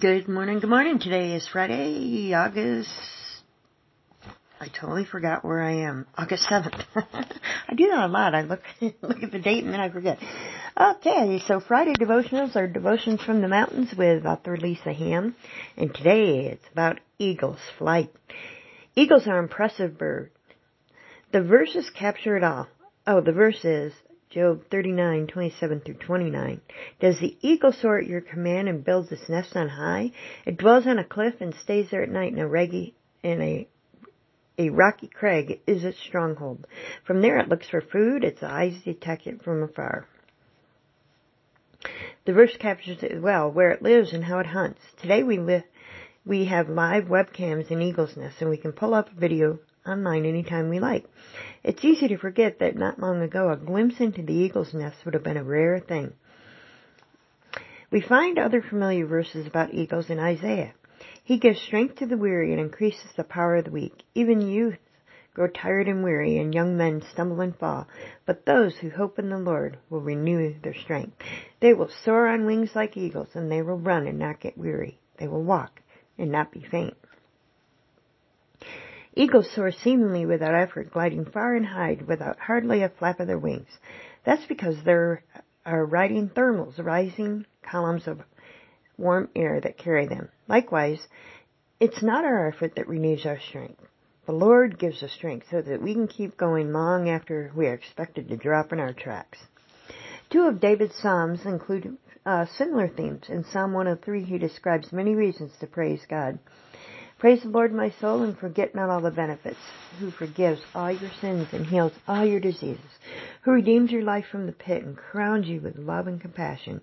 Good morning, good morning. Today is Friday, August. I totally forgot where I am. August 7th. I do that a lot. I look, look at the date and then I forget. Okay, so Friday devotionals are devotions from the mountains with author Lisa Ham. And today it's about eagles flight. Eagles are impressive birds. The verses capture it all. Oh, the verse is, Job 39, 27 through 29. Does the eagle soar at your command and builds its nest on high? It dwells on a cliff and stays there at night in a in a a rocky crag is its stronghold. From there it looks for food, its eyes detect it from afar. The verse captures it well, where it lives and how it hunts. Today we we have live webcams in Eagle's Nest and we can pull up a video online anytime we like. It's easy to forget that not long ago a glimpse into the eagle's nest would have been a rare thing. We find other familiar verses about eagles in Isaiah. He gives strength to the weary and increases the power of the weak. Even youth grow tired and weary, and young men stumble and fall. But those who hope in the Lord will renew their strength. They will soar on wings like eagles, and they will run and not get weary. They will walk and not be faint. Eagles soar seemingly without effort, gliding far and high without hardly a flap of their wings. That's because there are riding thermals, rising columns of warm air that carry them. Likewise, it's not our effort that renews our strength. The Lord gives us strength so that we can keep going long after we are expected to drop in our tracks. Two of David's Psalms include uh, similar themes. In Psalm 103, he describes many reasons to praise God. Praise the Lord, my soul, and forget not all the benefits, who forgives all your sins and heals all your diseases, who redeems your life from the pit and crowns you with love and compassion,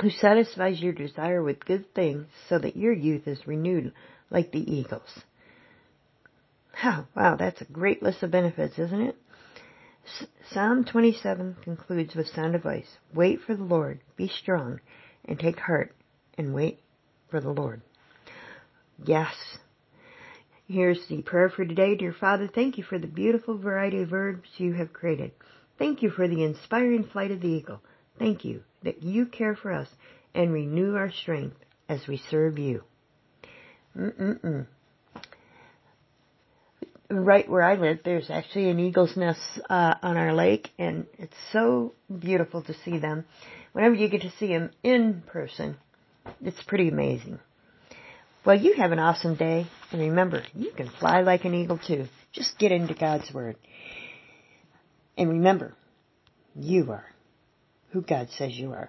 who satisfies your desire with good things so that your youth is renewed like the eagles. Oh, wow, that's a great list of benefits, isn't it? Psalm 27 concludes with sound advice. Wait for the Lord, be strong, and take heart, and wait for the Lord. Yes. Here's the prayer for today. Dear Father, thank you for the beautiful variety of verbs you have created. Thank you for the inspiring flight of the eagle. Thank you that you care for us and renew our strength as we serve you. Mm-mm-mm. Right where I live, there's actually an eagle's nest uh, on our lake, and it's so beautiful to see them. Whenever you get to see them in person, it's pretty amazing. Well, you have an awesome day, and remember, you can fly like an eagle too. Just get into God's Word. And remember, you are who God says you are.